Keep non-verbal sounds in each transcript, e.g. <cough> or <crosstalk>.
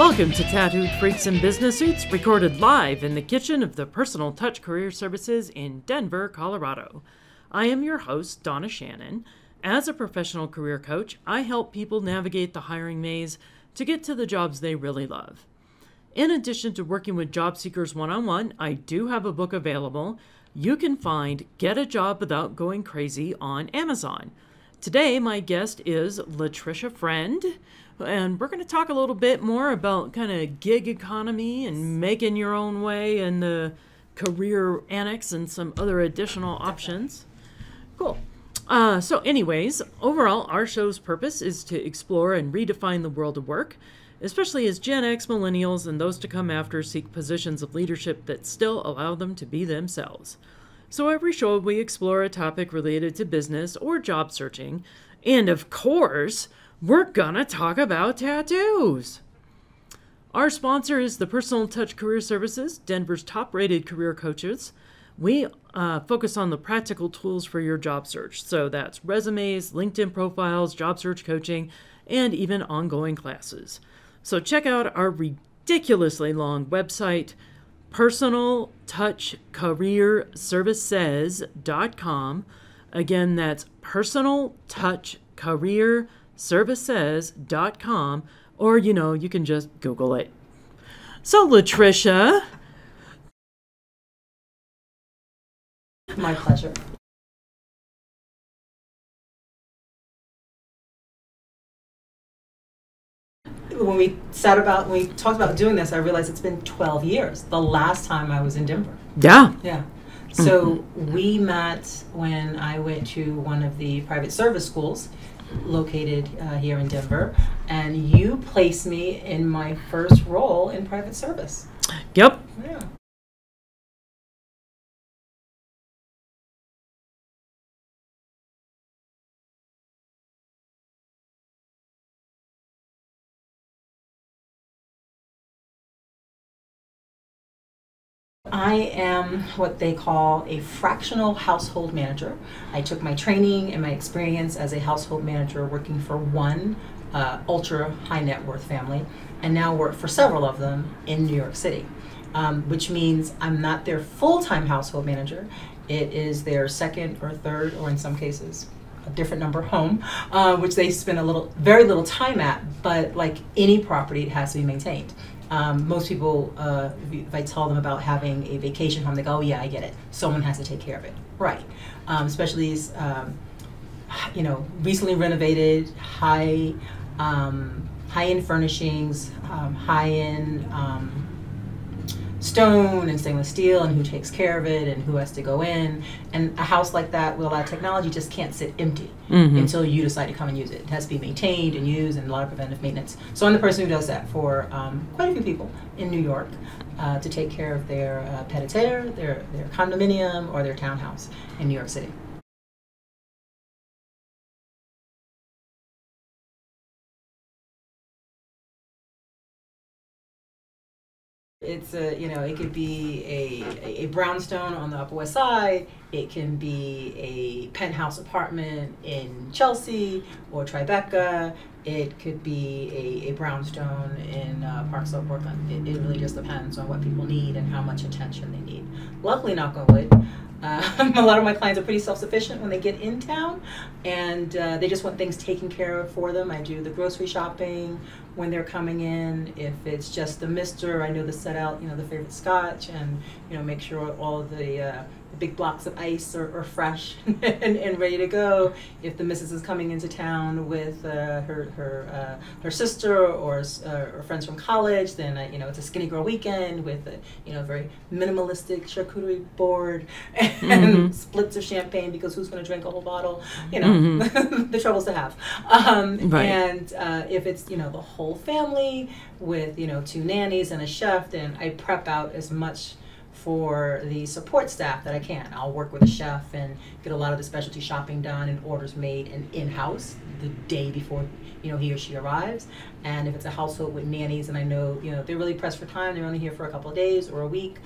Welcome to Tattooed Freaks and Business Suits, recorded live in the kitchen of the Personal Touch Career Services in Denver, Colorado. I am your host, Donna Shannon. As a professional career coach, I help people navigate the hiring maze to get to the jobs they really love. In addition to working with job seekers one on one, I do have a book available. You can find Get a Job Without Going Crazy on Amazon. Today, my guest is Latricia Friend, and we're going to talk a little bit more about kind of gig economy and making your own way and the career annex and some other additional options. Cool. Uh, so, anyways, overall, our show's purpose is to explore and redefine the world of work, especially as Gen X, millennials, and those to come after seek positions of leadership that still allow them to be themselves. So, every show we explore a topic related to business or job searching, and of course, we're gonna talk about tattoos. Our sponsor is the Personal Touch Career Services, Denver's top rated career coaches. We uh, focus on the practical tools for your job search. So that's resumes, LinkedIn profiles, job search coaching, and even ongoing classes. So check out our ridiculously long website, personaltouchcareerservices.com. Again, that's personaltouchcareerservices.com, or you know, you can just Google it. So, Latricia. My pleasure. When we sat about, when we talked about doing this, I realized it's been 12 years. The last time I was in Denver. Yeah. Yeah. So mm-hmm. we met when I went to one of the private service schools located uh, here in Denver, and you placed me in my first role in private service. Yep. Yeah. I am what they call a fractional household manager. I took my training and my experience as a household manager working for one uh, ultra high net worth family and now work for several of them in New York City, um, which means I'm not their full time household manager. It is their second or third, or in some cases, a different number home, uh, which they spend a little, very little time at. But like any property, it has to be maintained. Um, most people, uh, if I tell them about having a vacation home, they go, "Oh yeah, I get it. Someone has to take care of it." Right. Um, especially um, you know, recently renovated, high, um, high-end furnishings, um, high-end um, stone and stainless steel, and who takes care of it, and who has to go in. And a house like that with a lot of technology just can't sit empty Mhm. until you decide to come and use it. It has to be maintained and used, and a lot of preventive maintenance. So I'm the person who does that for um, quite a few people in New York uh, to take care of their uh, pied a terre, their their condominium, or their townhouse in New York City. It's a, you know, it could be a, a brownstone on the Upper West Side. It can be a penthouse apartment in Chelsea or Tribeca. It could be a, a brownstone in uh, Park Slope, Brooklyn. It, it really just depends on what people need and how much attention they need. Luckily, knock on wood, <laughs> um, a lot of my clients are pretty self-sufficient when they get in town, and uh, they just want things taken care of for them. I do the grocery shopping when they're coming in. If it's just the Mister, I know to set out, you know, the favorite scotch, and you know, make sure all the uh, big blocks of ice are, are fresh <laughs> and, and ready to go. If the missus is coming into town with uh, her her uh, her sister or, uh, or friends from college, then uh, you know it's a skinny girl weekend with a you know very minimalistic charcuterie board <laughs> and Mhm. splits of champagne because who's going to drink a whole bottle? You know <laughs> the troubles to have. Um, Right. And uh, if it's you know the whole family with you know two nannies and a chef, then I prep out as much for the support staff that I can. I'll work with a chef and get a lot of the specialty shopping done and orders made and in house the day before you know he or she arrives. And if it's a household with nannies and I know you know they're really pressed for time, they're only here for a couple of days or a week,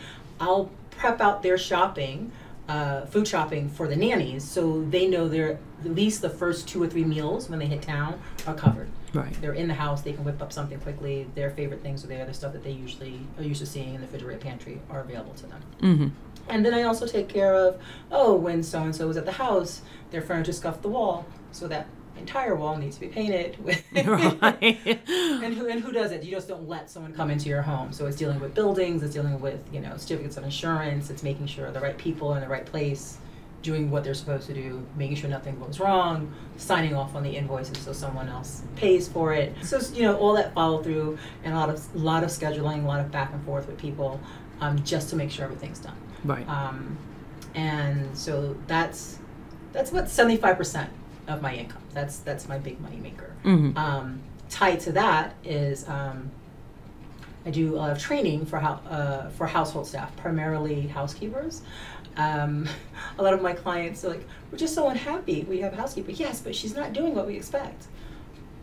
I'll prep out their shopping uh, food shopping for the nannies, so they know their at least the first two or three meals when they hit town are covered. Right. They're in the house, they can whip up something quickly. Their favorite things are there. The stuff that they usually are used to seeing in the refrigerator pantry are available to them. Mm-hmm. And then I also take care of, oh, when so and so is at the house, their furniture scuffed the wall, so that entire wall needs to be painted. <laughs> With <laughs> right. and who and who does it? You just don't let someone come into your home. So it's dealing with buildings, it's dealing with you know certificates of insurance, it's making sure the right people are in the right place, doing what they're supposed to do, making sure nothing goes wrong, signing off on the invoices so someone else pays for it. So you know all that follow through and a lot of a lot of scheduling, a lot of back and forth with people, um, just to make sure everything's done. Right. Um, and so that's that's what seventy five percent of my income. That's that's my big money maker. Mm-hmm. Um, tied to that is um, I do a lot of training for how uh, for household staff, primarily housekeepers. Um, <laughs> a lot of my clients are like, "We're just so unhappy. We have a housekeeper. Yes, but she's not doing what we expect."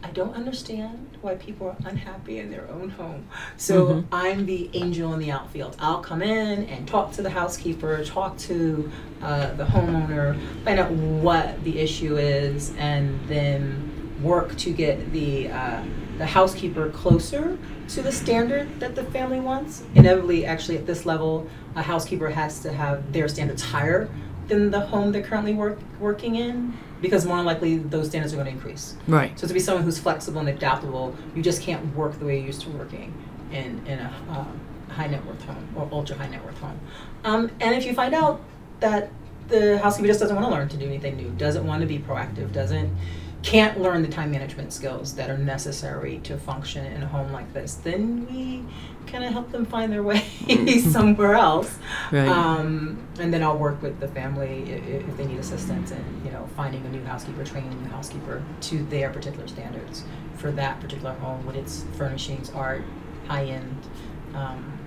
I don't understand why people are unhappy in their own home. So Mhm. I'm the angel in the outfield. I'll come in and talk to the housekeeper, talk to uh, the homeowner, find out what the issue is, and then work to get the uh, the housekeeper closer to the standard that the family wants. Inevitably, actually, at this level, a housekeeper has to have their standards higher than the home they're currently work, working in, because more than likely those standards are going to increase. Right. So to be someone who's flexible and adaptable, you just can't work the way you're used to working in in a uh, high net worth home or ultra high net worth home. Um, and if you find out that the housekeeper just doesn't want to learn to do anything new, doesn't want to be proactive, doesn't can't learn the time management skills that are necessary to function in a home like this, then we kind of help them find their way <laughs> somewhere else. Right. Um, and then I'll work with the family if, if they need assistance in, you know, finding a new housekeeper, training a new housekeeper to their particular standards for that particular home with its furnishings, art, high-end um,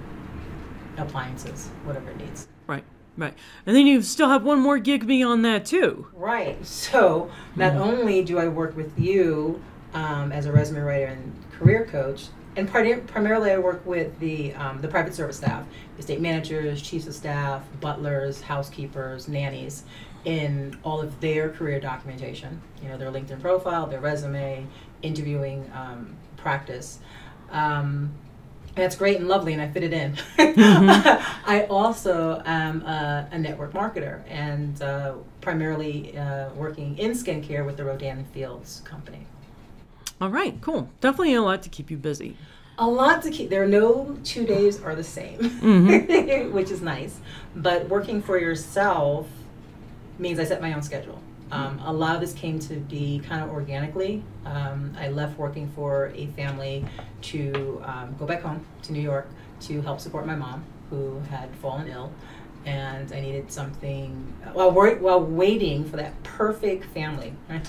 appliances, whatever it needs. Right. Right. And then you still have one more gig beyond that too. Right. So not only do I work with you um, as a resume writer and career coach, and part- primarily I work with the um, the private service staff, estate managers, chiefs of staff, butlers, housekeepers, nannies, in all of their career documentation. You know, their LinkedIn profile, their resume, interviewing um, practice. Um, that's great and lovely, and I fit it in. <laughs> I also am a, a network marketer and uh, primarily uh, working in skincare with the Rodan Fields company. All right. Cool. Definitely a lot to keep you busy. A lot to keep. There are no two days are the same, Mhm. <laughs> which is nice. But working for yourself means I set my own schedule. Um, a lot of this came to be kind of organically. Um, I left working for a family to um, go back home to New York to help support my mom, who had fallen ill, and I needed something while wor- while waiting for that perfect family. <laughs>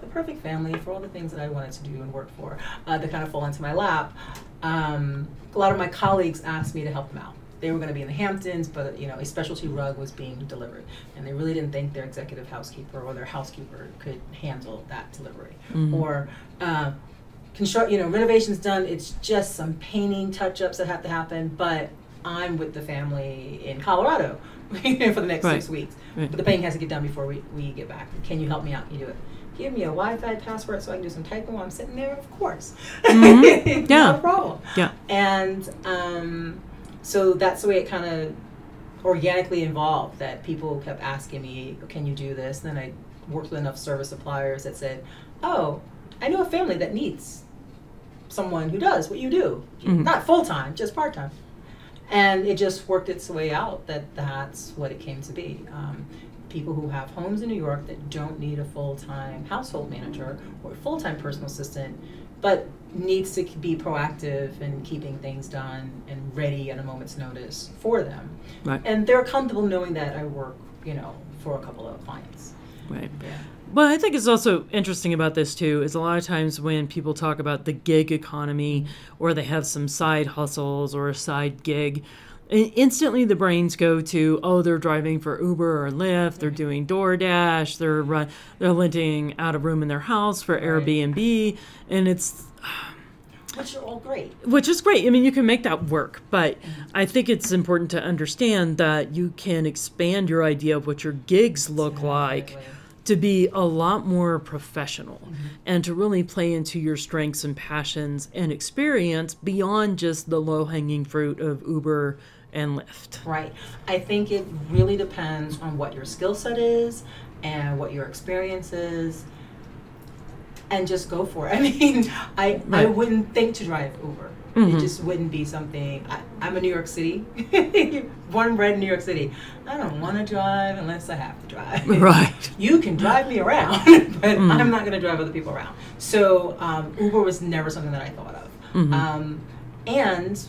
The perfect family for all the things that I wanted to do and work for uh, to kind of fall into my lap. Um, a lot of my colleagues asked me to help them out they were going to be in the Hamptons, but you know a specialty rug was being delivered, and they really didn't think their executive housekeeper or their housekeeper could handle that delivery. Mhm. Or uh, construct, you know, renovations done. It's just some painting touch-ups that have to happen, but I'm with the family in Colorado <laughs> for the next Right. six weeks. Right. But the painting has to get done before we, we get back. Can you help me out? Can You do it. Give me a Wi-Fi password so I can do some typing while I'm sitting there. Of course, <laughs> Mhm. no problem. Yeah. And um, so that's the way it kind of organically evolved. That people kept asking me, "Can you do this?" And then I worked with enough service suppliers that said, "Oh, I know a family that needs someone who does what you do, Mhm. not full time, just part time." And it just worked its way out that that's what it came to be. Um, people who have homes in New York that don't need a full time household manager or full time personal assistant, but needs to be proactive in keeping things done and ready at a moment's notice for them. Right. And they're comfortable knowing that I work, you know, for a couple of clients. Right. Yeah. Well, I think it's also interesting about this too is a lot of times when people talk about the gig economy or they have some side hustles or a side gig, i- instantly the brains go to oh they're driving for Uber or Lyft, they're doing DoorDash, they're run, they're renting out a room in their house for Right. Airbnb, and it's <sighs> Which are all great. Which is great. I mean, you can make that work, but mm-hmm. I think it's important to understand that you can expand your idea of what your gigs look like Definitely. to be a lot more professional mm-hmm. and to really play into your strengths and passions and experience beyond just the low hanging fruit of Uber and Lyft. Right. I think it really depends on what your skill set is and what your experience is. And just go for it. <laughs> I mean, I, I wouldn't think to drive Uber. Mhm. It just wouldn't be something. I, I'm a New York City, <laughs> born and bred in New York City. I don't want to drive unless I have to drive. <laughs> Right. You can drive me around, but Mm. I'm not going to drive other people around. So um, Uber was never something that I thought of. Mhm. Um, and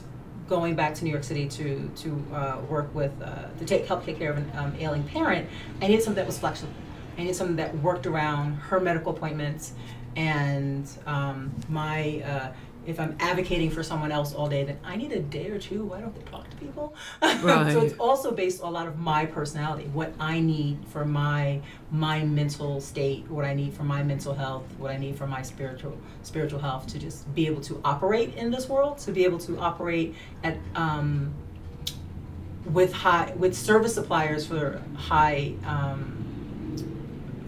going back to New York City to to uh, work with uh, to take help take care of an um, ailing parent, I needed something that was flexible. I needed something that worked around her medical appointments and um, my. Uh, if I'm advocating for someone else all day, then I need a day or two. Why don't they talk to people? <laughs> so it's also based on a lot of my personality, what I need for my my mental state, what I need for my mental health, what I need for my spiritual spiritual health to just be able to operate in this world, to be able to operate at um, with high with service suppliers for high um,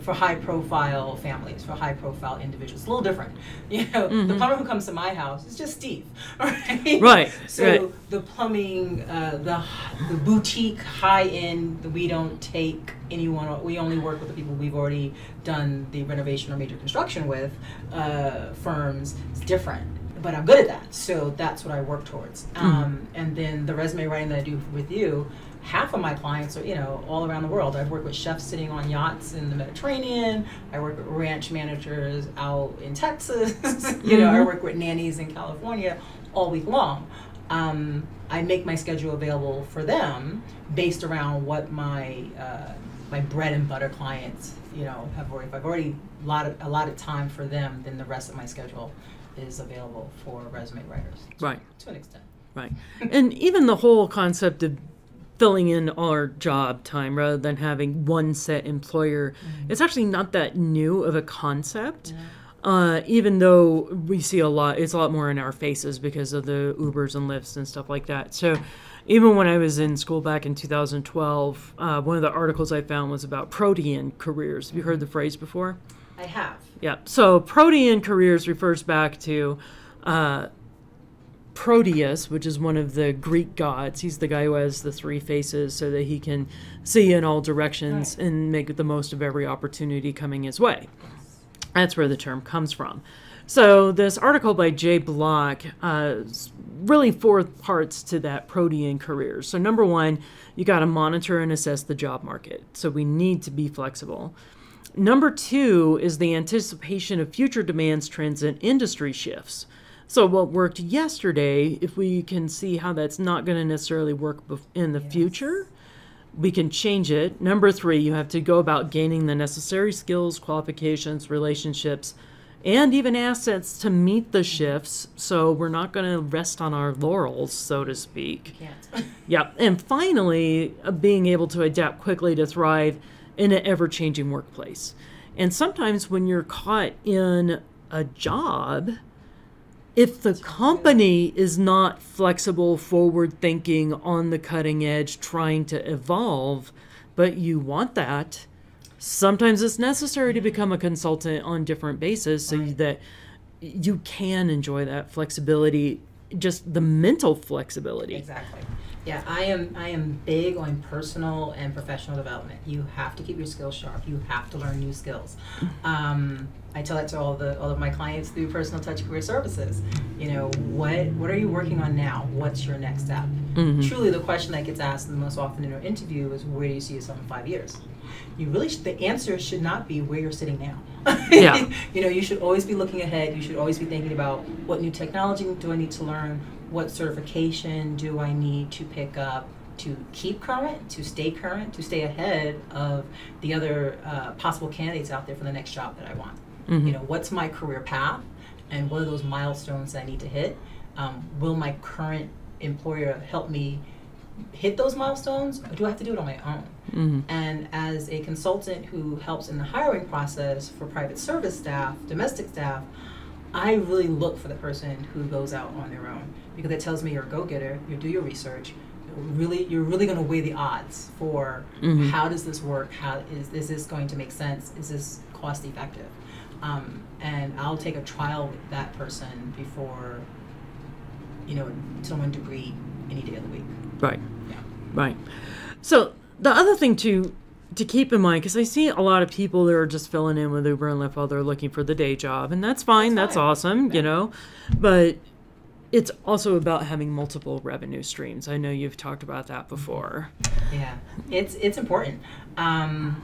for high profile families, for high profile individuals. It's a little different. <laughs> You know, the Mhm. plumber who comes to my house is just Steve. <laughs> Right. Right, So right. the plumbing, uh, the the boutique high end, we don't take anyone. We only work with the people we've already done the renovation or major construction with. Uh, firms, it's different, but I'm good at that. So that's what I work towards. Um, and then the resume writing that I do with you. Half of my clients are, you know, all around the world. I've worked with chefs sitting on yachts in the Mediterranean. I work with ranch managers out in Texas. <laughs> you know, I Mhm. work with nannies in California all week long. Um, I make my schedule available for them based around what my uh, my bread and butter clients, you know, have already. If I've already allotted a lot of time for them, then the rest of my schedule is available for resume writers Right. to an extent. Right. And even the whole concept of filling in our job time rather than having one set employer, it's actually not that new of a concept. Uh, even though we see a lot, it's a lot more in our faces because of the Ubers and Lyfts and stuff like that. So, even when I was in school back in 2012, uh, one of the articles I found was about protean careers. Have you heard the phrase before? I have. Yeah. So protean careers refers back to uh, Proteus, which is one of the Greek gods. He's the guy who has the three faces so that he can see in all directions Right. and make the most of every opportunity coming his way. That's where the term comes from. So this article by Jay Block, uh, really four parts to that protean career. So number one, you got to monitor and assess the job market. So we need to be flexible. Number two is the anticipation of future demands, trends, and industry shifts. So what worked yesterday, if we can see how that's not going to necessarily work bef- in the Yes. future, we can change it. Number three, you have to go about gaining the necessary skills, qualifications, relationships, and even assets to meet the shifts. So we're not going to rest on our laurels, so to speak. Can't. <laughs> Yeah. And finally, uh, being able to adapt quickly to thrive in an ever changing workplace. And sometimes when you're caught in a job, if the company is not flexible, forward thinking, on the cutting edge, trying to evolve, but you want that, sometimes it's necessary to become a consultant on different bases so Right. that you can enjoy that flexibility, just the mental flexibility. Exactly. Yeah, I am. I am big on personal and professional development. You have to keep your skills sharp. You have to learn new skills. Um, I tell that to all the all of my clients through Personal Touch Career Services. You know, what what are you working on now? What's your next step? Mhm. Truly, the question that gets asked the most often in an interview is, "Where do you see yourself in five years?" You really sh- the answer should not be where you're sitting now. Yeah. <laughs> you know, you should always be looking ahead. You should always be thinking about what new technology do I need to learn? What certification do I need to pick up to keep current, to stay current, to stay ahead of the other uh, possible candidates out there for the next job that I want? Mhm. You know, what's my career path and what are those milestones that I need to hit? Um, will my current employer help me hit those milestones or do I have to do it on my own? Mhm. And as a consultant who helps in the hiring process for private service staff, domestic staff, I really look for the person who goes out on their own because it tells me you're a go-getter. You do your research. You're really, you're really going to weigh the odds for Mhm. how does this work? How is is this going to make sense? Is this cost effective? Um, and I'll take a trial with that person before, you know, someone to greet any day of the week. Right. Yeah. Right. So the other thing to to keep in mind, because I see a lot of people that are just filling in with Uber and Lyft while they're looking for the day job, and that's fine. That's, That's fine. awesome. You know, but it's also about having multiple revenue streams. I know you've talked about that before. Yeah, it's it's important. Um,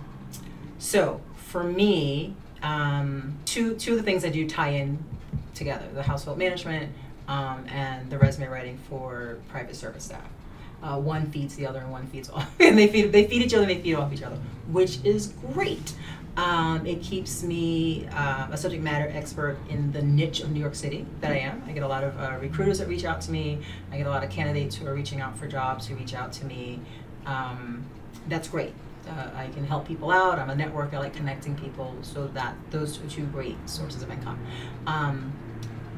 so for me, um, two two of the things I do tie in together: the household management um, and the resume writing for private service staff. Uh, one feeds the other, and one feeds off, <laughs> and they feed they feed each other, and they feed off each other, which is great. Um, it keeps me uh, a subject matter expert in the niche of New York City that I am. I get a lot of uh, recruiters that reach out to me. I get a lot of candidates who are reaching out for jobs who reach out to me. Um, that's great. Uh, I can help people out. I'm a network. I like connecting people. So that those are two great sources of income. Um,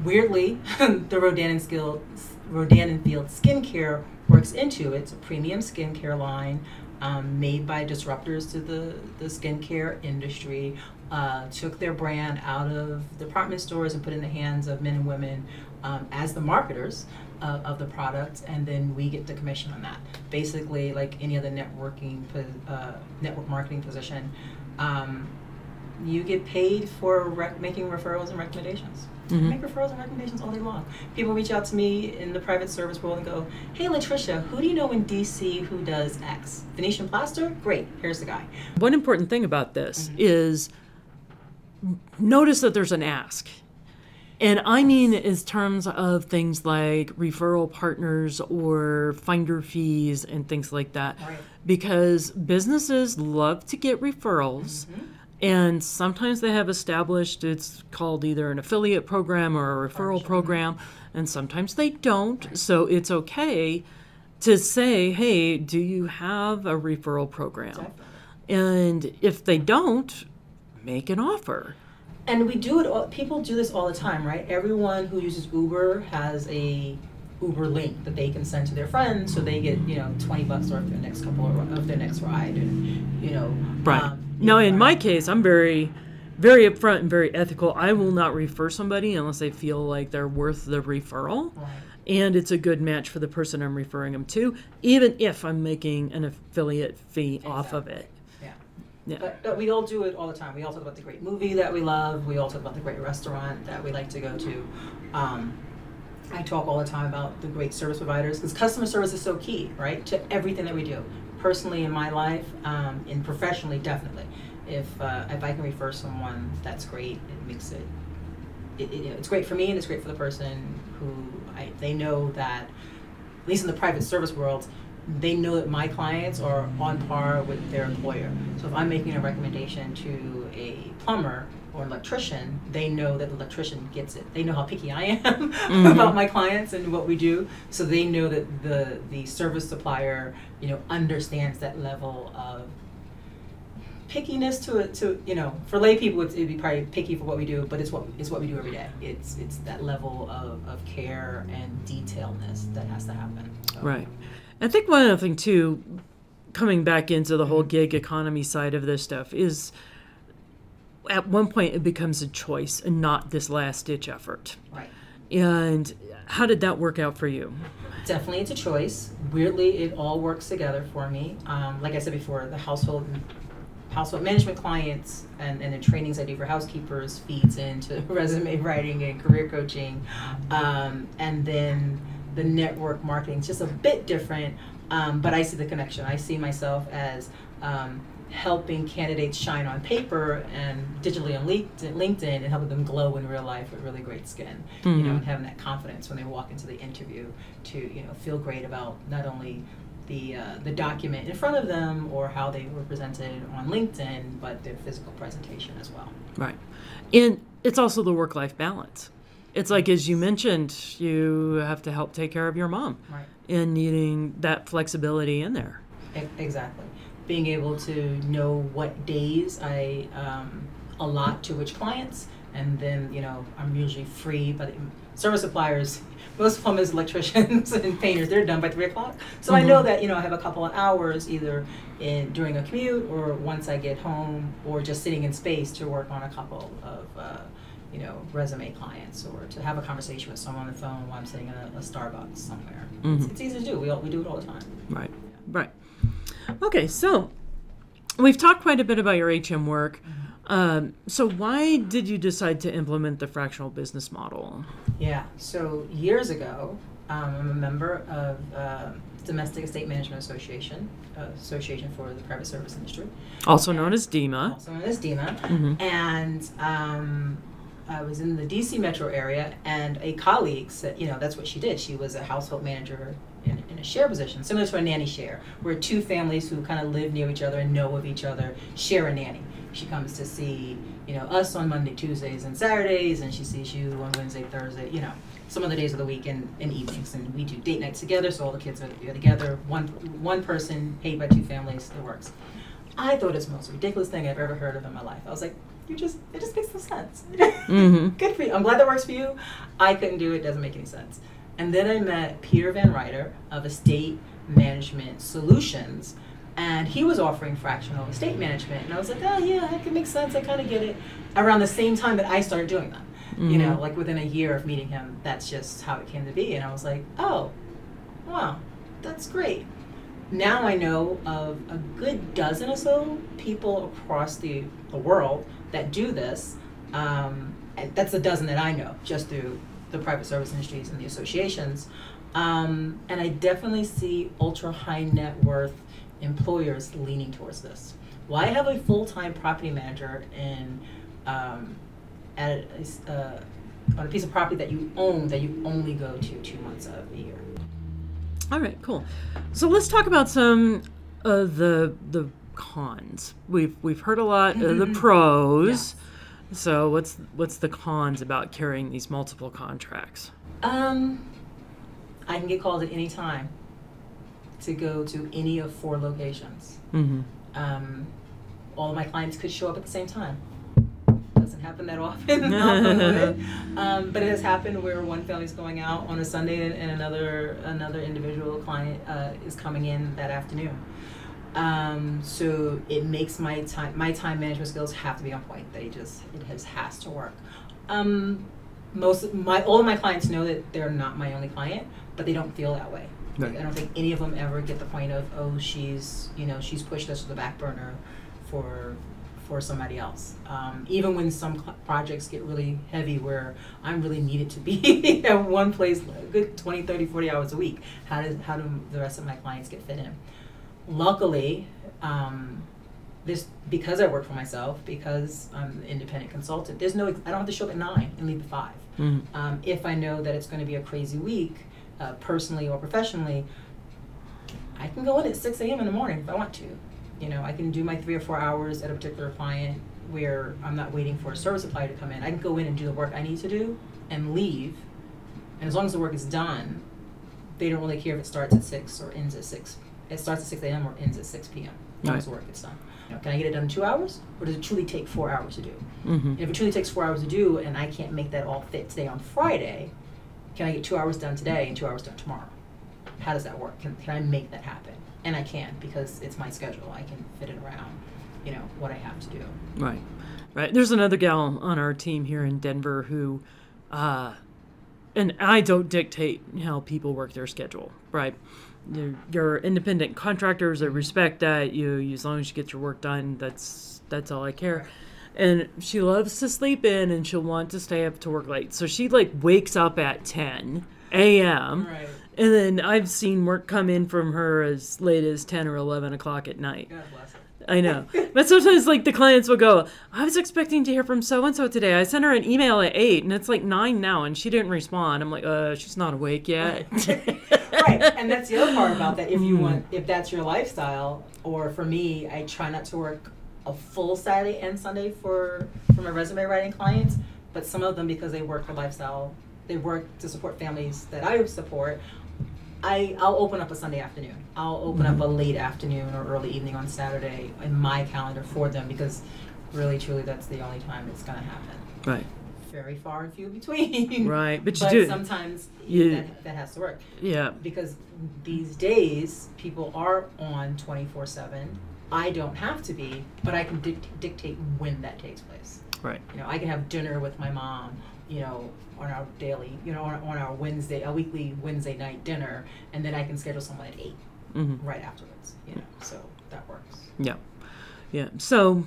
weirdly, <laughs> the Rodan and Skill, Rodan and Field Skincare works into. It's a premium skincare line um, made by disruptors to the, the skincare industry. Uh, took their brand out of department stores and put in the hands of men and women um, as the marketers uh, of the product, and then we get the commission on that. Basically, like any other networking, uh, network marketing position, um, you get paid for rec- making referrals and recommendations. I Mhm. make referrals and recommendations all day long. People reach out to me in the private service world and go, "Hey, Latricia, who do you know in DC who does X? Venetian plaster? Great, here's the guy." One important thing about this Mhm. is notice that there's an ask. And I mean, in terms of things like referral partners or finder fees and things like that, Right. because businesses love to get referrals. Mhm. And sometimes they have established it's called either an affiliate program or a referral program, and sometimes they don't. So it's okay to say, hey, do you have a referral program? Exactly. And if they don't, make an offer. And we do it. All, people do this all the time, right? Everyone who uses Uber has a Uber link that they can send to their friends, so they get you know twenty bucks off their next couple of, of their next ride, and you know. Right. um, now, in my case, I'm very, very upfront and very ethical. I will not refer somebody unless I feel like they're worth the referral. Right. and it's a good match for the person I'm referring them to, even if I'm making an affiliate fee off of it. Yeah. Yeah. But, but we all do it all the time. We all talk about the great movie that we love. We all talk about the great restaurant that we like to go to. Um, I talk all the time about the great service providers because customer service is so key, right, to everything that we do. Personally, in my life, um, and professionally, definitely. If uh, if I can refer someone, that's great. It makes it, it, it it's great for me and it's great for the person who I, they know that, at least in the private service world, they know that my clients are on par with their employer. So if I'm making a recommendation to a plumber or electrician, they know that the electrician gets it. They know how picky I am <laughs> Mhm. about my clients and what we do. So they know that the the service supplier, you know, understands that level of pickiness to it to you know for lay people it's, it'd be probably picky for what we do but it's what it's what we do every day it's it's that level of, of care and detailedness that has to happen so. Right. I think one other thing too, coming back into the whole gig economy side of this stuff is at one point it becomes a choice and not this last ditch effort. right. And how did that work out for you? definitely it's a choice. Weirdly it all works together for me. Um, like i said before the household household management clients and, and the trainings i do for housekeepers feeds into <laughs> resume writing and career coaching. Um, and then the network marketing is just a bit different um, but i see the connection. I see myself as um, helping candidates shine on paper and digitally on LinkedIn, and helping them glow in real life with really great skin you know and having that confidence when they walk into the interview to you know feel great about not only the uh, the document in front of them or how they were presented on LinkedIn, but their physical presentation as well. Right. And it's also the work life balance. It's like, as you mentioned, you have to help take care of your mom Right. and needing that flexibility in there. Exactly. Being able to know what days I um, a lot to which clients, and then you know I'm usually free. But service suppliers, <laughs> most plumbers, electricians, <laughs> and painters, they're done by three o'clock. So I know that you know I have a couple of hours either in during a commute or once I get home, or just sitting in space to work on a couple of. Uh, you know, resume clients, or to have a conversation with someone on the phone while I'm sitting in a, a Starbucks somewhere. It's, Mhm. it's easy to do. We all, we do it all the time. Right. Right. Okay, so we've talked quite a bit about your HM work. Um, so why did you decide to implement the fractional business model? Yeah. So years ago, um, I'm a member of uh, Domestic Estate Management Association, uh, Association for the Private Service Industry, Also known as DEMA. also known as DEMA. Mhm. And um, I was in the DC metro area, and a colleague said, you know, that's what she did. She was a household manager in, in a share position, similar to a nanny share, where two families who kind of live near each other and know of each other share a nanny. She comes to see, you know, us on Monday, Tuesdays, and Saturdays, and she sees you on Wednesday, Thursday, you know, some of the days of the week and, and evenings. And we do date nights together, so all the kids are together. One one person paid by two families. It works. I thought it's the most ridiculous thing I've ever heard of in my life. I was like, you just, it just makes no sense. Mhm. <laughs> Good for you. I'm glad that works for you. I couldn't do it. Doesn't make any sense. And then I met Peter Van Ryder of Estate Management Solutions, and he was offering fractional estate management. And I was like, oh yeah, that could make sense. I kind of get it. Around the same time that I started doing them, you know, Mhm. like within a year of meeting him, that's just how it came to be. And I was like, oh, wow, that's great now I know of a good dozen or so people across the, the world that do this. Um, and that's a dozen that I know just through the private service industries and the associations. Um, and I definitely see ultra high net worth employers leaning towards this. Why have a full time property manager in um, at a, uh, on a piece of property that you own that you only go to two months of the year? All right, cool. So let's talk about some of the the cons. We've we've heard a lot of the <laughs> pros. So what's what's the cons about carrying these multiple contracts? Um, I can get called at any time to go to any of four locations. Mm-hmm. Um, all of my clients could show up at the same time. Doesn't happen that often, <laughs> <laughs> um, but it has happened where one family's going out on a Sunday and, and another another individual client uh, is coming in that afternoon. Um, so it makes my time my time management skills have to be on point. They just it has has to work. Um, most my all of my clients know that they're not my only client, but they don't feel that way. Right. I don't think any of them ever get the point of oh she's you know she's pushed us to the back burner for for somebody else. Um, even when some cl- projects get really heavy where I'm really needed to be <laughs> at one place a good 20, 30, 40 hours a week, how does how do the rest of my clients get fit in? Luckily, um, this because I work for myself, because I'm an independent consultant. There's no I don't have to show up at nine and leave at 5 Mm-hmm. um, if I know that it's going to be a crazy week, uh, personally or professionally, I can go in at 6 a.m. in the morning if I want to. You know, I can do my three or four hours at a particular client where I'm not waiting for a service supplier to come in. I can go in and do the work I need to do and leave. And as long as the work is done, they don't really care if it starts at 6 or ends at 6. It starts at 6 a.m. or ends at 6 p.m. Long as work gets done. Can I get it done in two hours? Or does it truly take four hours to do? Mm-hmm. And if it truly takes four hours to do and I can't make that all fit today on Friday, can I get two hours done today and two hours done tomorrow? How does that work? Can, can I make that happen? And I can because it's my schedule. I can fit it around, you know, what I have to do. Right, right. There's another gal on our team here in Denver who, uh, and I don't dictate how people work their schedule. Right, you're, independent contractors. I respect that. You, you, as long as you get your work done, that's that's all I care. And she loves to sleep in, and she'll want to stay up to work late. So she like wakes up at 10 a.m. Right. And then I've seen work come in from her as late as 10 or 11 o'clock at night. God bless her. I know. But sometimes, like, the clients will go, I was expecting to hear from so and so today. I sent her an email at 8, and it's like 9 now, and she didn't respond. I'm like, uh, she's not awake yet. <laughs> right. And that's the other part about that. If you want, if that's your lifestyle, or for me, I try not to work a full Saturday and Sunday for for my resume writing clients. But some of them, because they work for lifestyle, they work to support families that I support. I I'll open up a Sunday afternoon. I'll open up a mm-hmm. late afternoon or early evening on Saturday in my calendar for them because really truly that's the only time it's going to happen. Right. Very far and few between. Right. But you But do. sometimes You- that, that has to work yeah. because these days people are on 24 7 i don't have to be but i can dic- dictate when that takes place Right. you know i can have dinner with my mom you know on our daily you know on, on our wednesday a weekly wednesday night dinner and then i can schedule someone at 8 Mm-hmm. right afterwards you know so that works Yeah. Yeah. So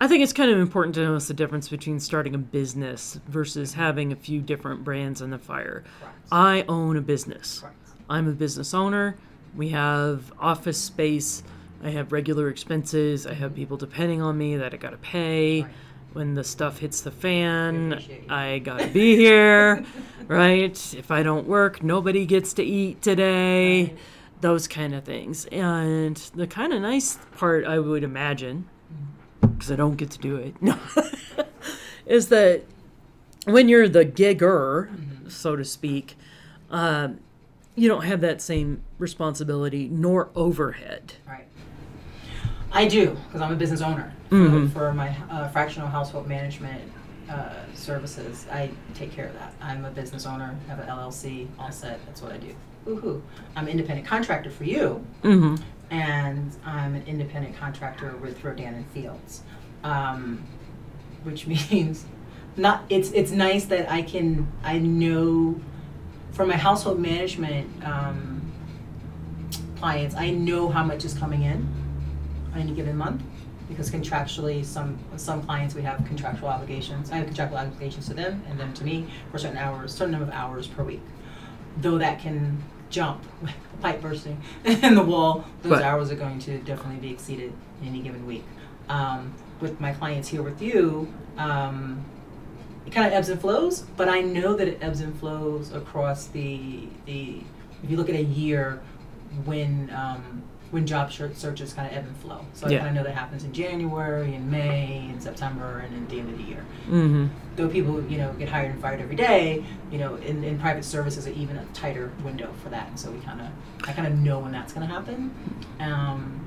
I think it's kind of important to notice the difference between starting a business versus having a few different brands in the fire. correct I own a business. correct I'm a business owner. We have office space. I have regular expenses. I have people depending on me that I got to pay. Right. When the stuff hits the fan. I got to be here, <laughs> right? If I don't work, nobody gets to eat today. Right. Those kind of things. And the kind of nice part, I would imagine, because I don't get to do it, <laughs> is that when you're the gigger, so to speak, um, you don't have that same responsibility nor overhead. Right. I do because I'm a business owner for, Mhm. for my uh, fractional household management uh, services. I take care of that. I'm a business owner, have an LLC, all set. That's what I do. Woohoo! I'm an independent contractor for you, Mm-hmm. and I'm an independent contractor with Rodan and Fields, um, which <laughs> means not. It's it's nice that I can I know for my household management um, clients, I know how much is coming in on any given month because contractually, some some clients we have contractual obligations. I have contractual obligations to them and them to me for certain hours, certain number of hours per week. Though that can jump, <laughs> like a pipe bursting <laughs> in the wall, those Right. hours are going to definitely be exceeded in any given week. Um, with my clients here with you, um, it kind of ebbs and flows, but I know that it ebbs and flows across the the. If you look at a year, when um, when job searches kind of ebb and flow, so Yeah. I kind of know that happens in January, in May, in September, and at the end of the year. Mm-hmm. Though people you know get hired and fired every day, you know in, in private services, are even a tighter window for that, and so we kind of I kind of know when that's going to happen. Um,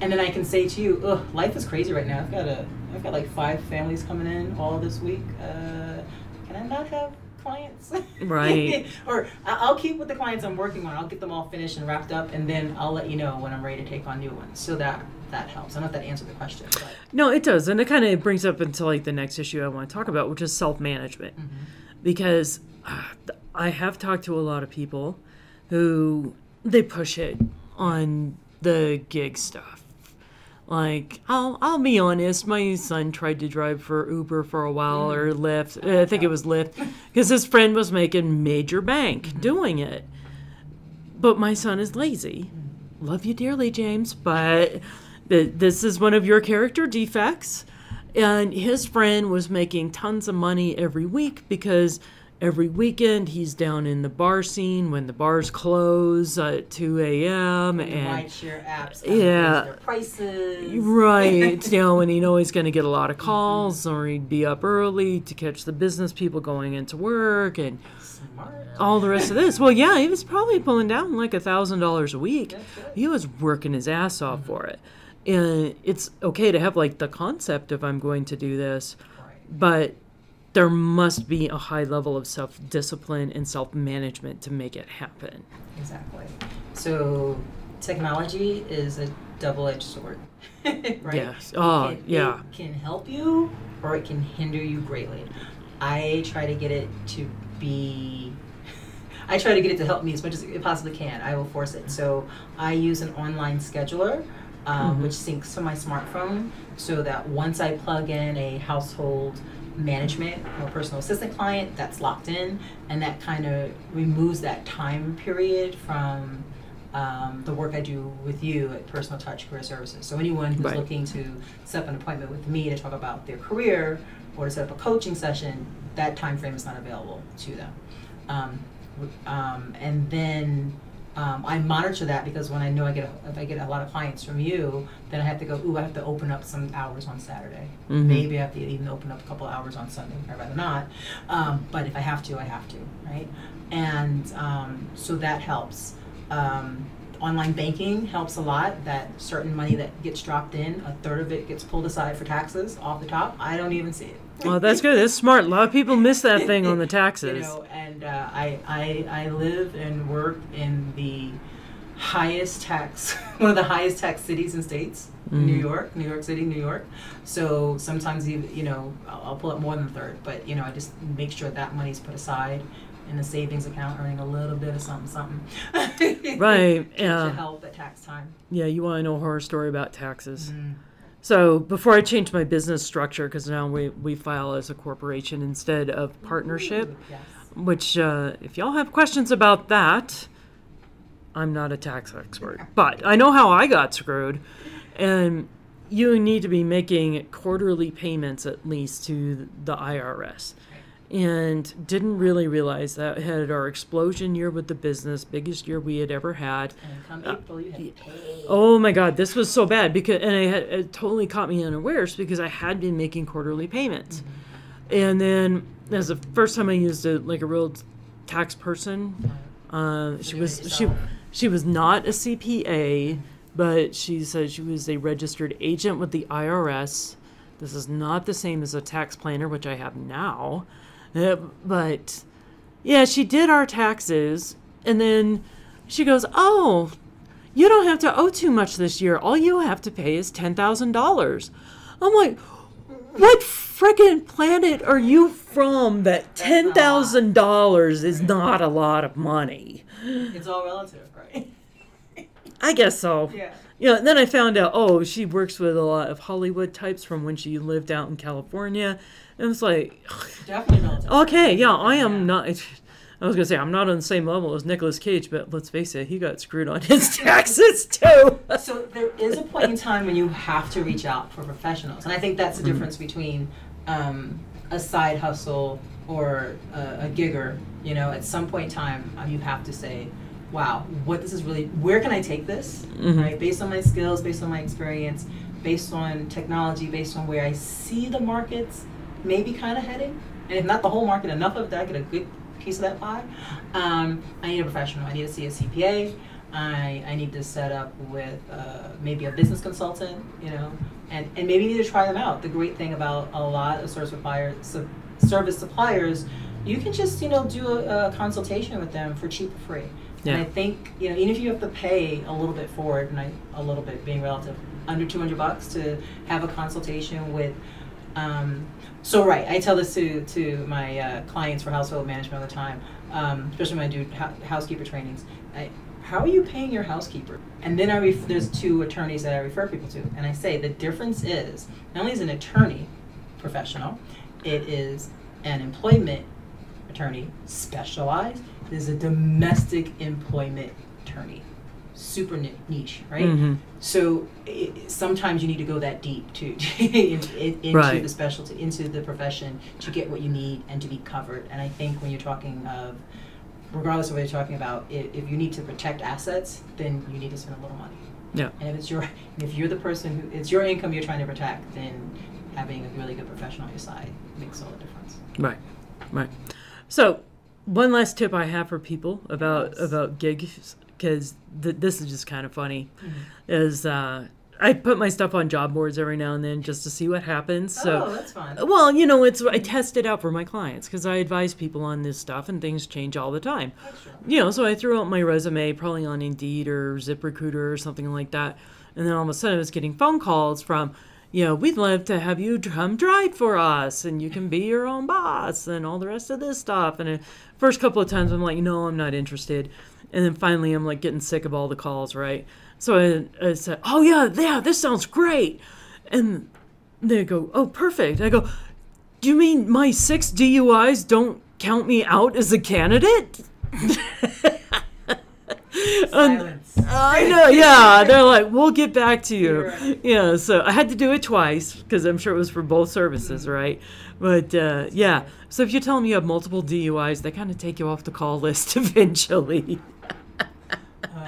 and then I can say to you, ugh, life is crazy right now. I've got a, I've got like five families coming in all this week. Uh, can I not have clients? Right. <laughs> or I'll keep with the clients I'm working on. I'll get them all finished and wrapped up, and then I'll let you know when I'm ready to take on new ones. So that that helps. I don't know if that answered the question, but No, it does, and it kind of brings up into like the next issue I want to talk about, which is self management, because uh, I have talked to a lot of people who they push it on the gig stuff. Like I'll I'll be honest, my son tried to drive for Uber for a while or mm. Lyft. I think it was Lyft <laughs> because his friend was making major bank mm-hmm. doing it. But my son is lazy. Love you dearly, James, but th- this is one of your character defects. And his friend was making tons of money every week because every weekend he's down in the bar scene when the bars close at 2 a.m. and rideshare apps, Yeah. prices, Right, <laughs> you know, and he know he's going to get a lot of calls, mm-hmm. or he'd be up early to catch the business people going into work, and Smart. all the rest of this. Well, yeah, he was probably pulling down like a thousand dollars a week. He was working his ass off mm-hmm. for it, and it's okay to have like the concept of I'm going to do this, Right. but there must be a high level of self discipline and self management to make it happen. Exactly. So technology is a double-edged sword, <laughs> right? Yes. Oh, It- yeah. It can help you or it can hinder you greatly. I try to get it to be. <laughs> I try to get it to help me as much as it possibly can. I will force it. So I use an online scheduler, um, Mhm. which syncs to my smartphone, so that once I plug in a household management or personal assistant client, that's locked in, and that kind of removes that time period from um, the work I do with you at Personal Touch Career Services. So anyone who's Right. looking to set up an appointment with me to talk about their career or to set up a coaching session, that time frame is not available to them. Um, w- um, and then um, I monitor that because when I know I get a, if I get a lot of clients from you, then I have to go. Ooh, I have to open up some hours on Saturday. Mhm. Maybe I have to even open up a couple hours on Sunday. I'd rather not, um, but if I have to, I have to, right? And um, so that helps. Um, online banking helps a lot. That certain money that gets dropped in, a third of it gets pulled aside for taxes off the top. I don't even see it. Well, that's good. That's smart. A lot of people miss that <laughs> thing on the taxes. you know, and uh, I, I I live and work in the highest tax, <laughs> one of the highest tax cities and states, New Mhm. York, New York City, New York. So sometimes you you know I'll, I'll pull up more than a third, but you know I just make sure that money's put aside in a savings account, earning a little bit of something something. <laughs> Right, Yeah. to help at tax time. Yeah, you want to know a horror story about taxes. Mm. So before I changed my business structure, because now we, we file as a corporation instead of partnership, yes. which uh, if y'all have questions about that, I'm not a tax expert, <laughs> but I know how I got screwed, and you need to be making quarterly payments at least to the IRS. And didn't really realize that had our explosion year with the business, biggest year we had ever had. And come April, you have to. Oh my God, this was so bad because, and it, had, it totally caught me unawares because I had been making quarterly payments, and then as the first time I used a like a real tax person, uh, she was she she was not a CPA, but she said she was a registered agent with the IRS. This is not the same as a tax planner, which I have now, Uh, but yeah, she did our taxes, and then she goes, "Oh, you don't have to owe too much this year. All you have to pay is ten thousand dollars." I'm like, "What frickin' planet are you from? That ten thousand dollars is not a lot of money." It's all relative, right? I guess so. yeah. You know, then I found out, oh, she works with a lot of Hollywood types from when she lived out in California. And it's like, Definitely relative. okay, yeah, I am Yeah. not. I was gonna say I'm not on the same level as Nicolas Cage, but let's face it, he got screwed on his <laughs> taxes too. So there is a point in time when you have to reach out for professionals, and I think that's the difference between um, a side hustle or a, a gigger. You know, at some point in time, uh, you have to say, "Wow, what this is really. Where can I take this? Right, based on my skills, based on my experience, based on technology, based on where I see the markets maybe kind of heading, and if not the whole market, enough of that, I get a good piece of that pie. Um, I need a professional. I need to see a CPA. I, I need to set up with uh, maybe a business consultant, you know, and, and maybe need to try them out. The great thing about a lot of service suppliers, su- service suppliers, you can just you know do a, a consultation with them for cheap or free. Yeah. And I think you know even if you have to pay a little bit for it, and I, a little bit being relative, under two hundred bucks to have a consultation with. Um, so right, I tell this to to my uh, clients for household management all the time, um, especially when I do hou- housekeeper trainings. I, how are you paying your housekeeper? And then I ref- there's two attorneys that I refer people to, and I say the difference is not only is an attorney professional, it is an employment attorney specialized. It is a domestic employment attorney, super niche, right? Mhm. So i sometimes you need to go that deep to <laughs> in, in, into Right. the specialty, into the profession to get what you need and to be covered. And I think when you're talking of, regardless of what you're talking about, if, if you need to protect assets, then you need to spend a little money. Yeah. And if it's your, if you're the person who, it's your income you're trying to protect, then having a really good professional on your side makes all the difference. Right, right. So, one last tip I have for people about Yes. about gigs, because th- this is just kind of funny, Mm-hmm. is uh, I put my stuff on job boards every now and then just to see what happens. So, oh, that's fun. well, you know, it's I test it out for my clients because I advise people on this stuff and things change all the time. You know, so I threw out my resume probably on Indeed or ZipRecruiter or something like that, and then all of a sudden I was getting phone calls from, you know, we'd love to have you come drive for us, and you can be your own boss, and all the rest of this stuff. And the first couple of times I'm like, no, I'm not interested, and then finally I'm like getting sick of all the calls, right? So I, I said, oh yeah, yeah, this sounds great, and they go, oh perfect. I go, do you mean my six DUIs don't count me out as a candidate? <laughs> Silence. I know, yeah. They're like, we'll get back to you. Right. Yeah, so I had to do it twice because I'm sure it was for both services, Mm-hmm. right? But uh, yeah, so if you tell them you have multiple DUIs, they kind of take you off the call list <laughs> eventually.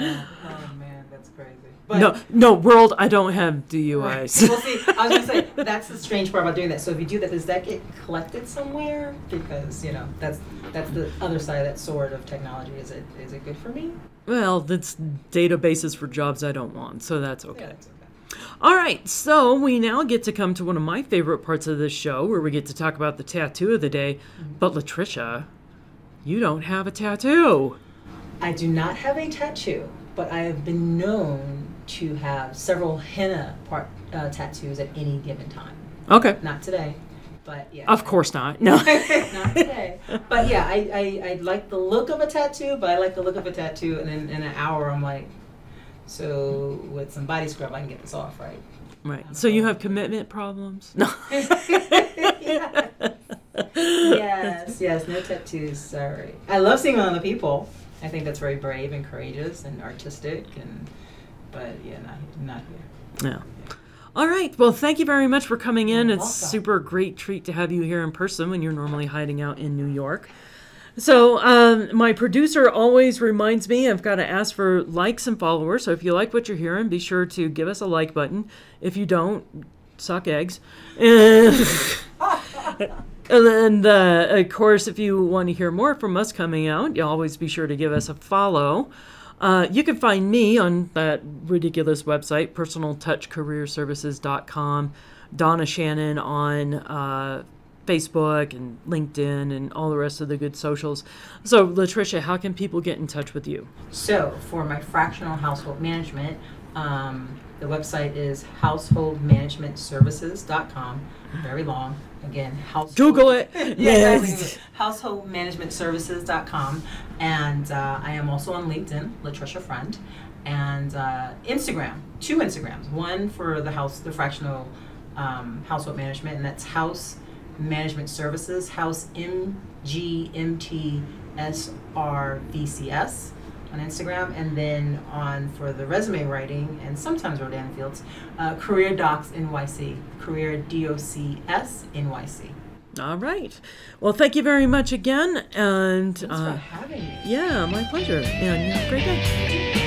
Oh, oh man, that's crazy. But no, no, world, I don't have. DUIs. well, see, I was gonna say <laughs> that's the strange part about doing that. So if you do that, does that get collected somewhere? Because you know that's that's the other side of that sword of technology. Is it is it good for me? Well, that's databases for jobs I don't want, so that's okay. Yeah, it's okay. All right, so we now get to come to one of my favorite parts of this show where we get to talk about the tattoo of the day. Mm-hmm. But Latricia, you don't have a tattoo. I do not have a tattoo, but I have been known to have several henna part uh, tattoos at any given time. Okay. Not today, but yeah. Of course not. No. <laughs> not <laughs> today. But yeah, I, I, I like the look of a tattoo, but I like the look of a tattoo, and in, in an hour, I'm like, so with some body scrub, I can get this off, right? right. So you have commitment problems? No. yes. <laughs> yes, yes, no tattoos. Sorry. I love seeing other people. I think that's very brave and courageous and artistic, and but yeah, not not here. Yeah. All right. Well, thank you very much for coming in. You're it's welcome. super great treat to have you here in person when you're normally hiding out in New York. So, um, my producer always reminds me I've got to ask for likes and followers. So, if you like what you're hearing, be sure to give us a like button. If you don't, suck eggs. <laughs> And, uh, of course, if you want to hear more from us coming out, you always be sure to give us a follow. Uh, you can find me on that ridiculous website, personaltouchcareerservices.com. Donna Shannon on uh, Facebook and LinkedIn and all the rest of the good socials. So, Latricia, how can people get in touch with you? So for my fractional household management, um, the website is householdmanagementservices.com. Very long. Again, household. Google it. <laughs> yeah, Yes. Householdmanagementservices.com. And uh, I am also on LinkedIn, Latricia Friend, and uh, Instagram. Two Instagrams. One for the house, the fractional um, household management, and that's House Management Services, House M G M T S R V C S on Instagram, and then on for the resume writing and sometimes Rodan Fields, uh, Career Docs NYC, Career D O C S NYC. All right. Well, thank you very much again. And uh, for having me. yeah, my pleasure. And you have a great day.